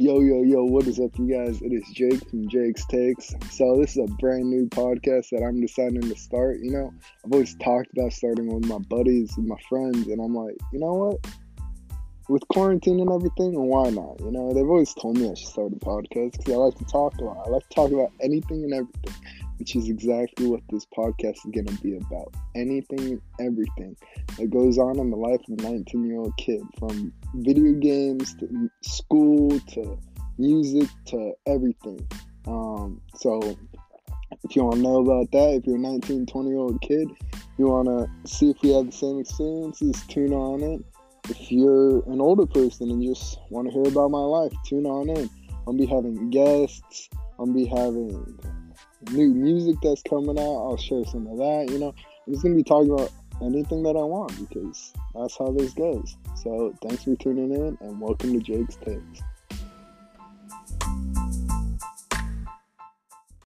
Yo, yo, yo, what is up, you guys? It is Jake from Jake's Takes. So, this is a brand new podcast that I'm deciding to start. You know, I've always talked about starting with my buddies and my friends, and I'm like, you know what? With quarantine and everything, why not? You know, they've always told me I should start a podcast because I like to talk a lot. I like to talk about anything and everything which is exactly what this podcast is going to be about. Anything and everything that goes on in the life of a 19 year old kid, from video games to school to music to everything. Um, so, if you want to know about that, if you're a 19, 20 year old kid, you want to see if we have the same experiences, tune on in. If you're an older person and just want to hear about my life, tune on in. I'll be having guests. I'll be having new music that's coming out. I'll share some of that. You know, I'm just gonna be talking about anything that I want because that's how this goes. So thanks for tuning in and welcome to Jake's Takes.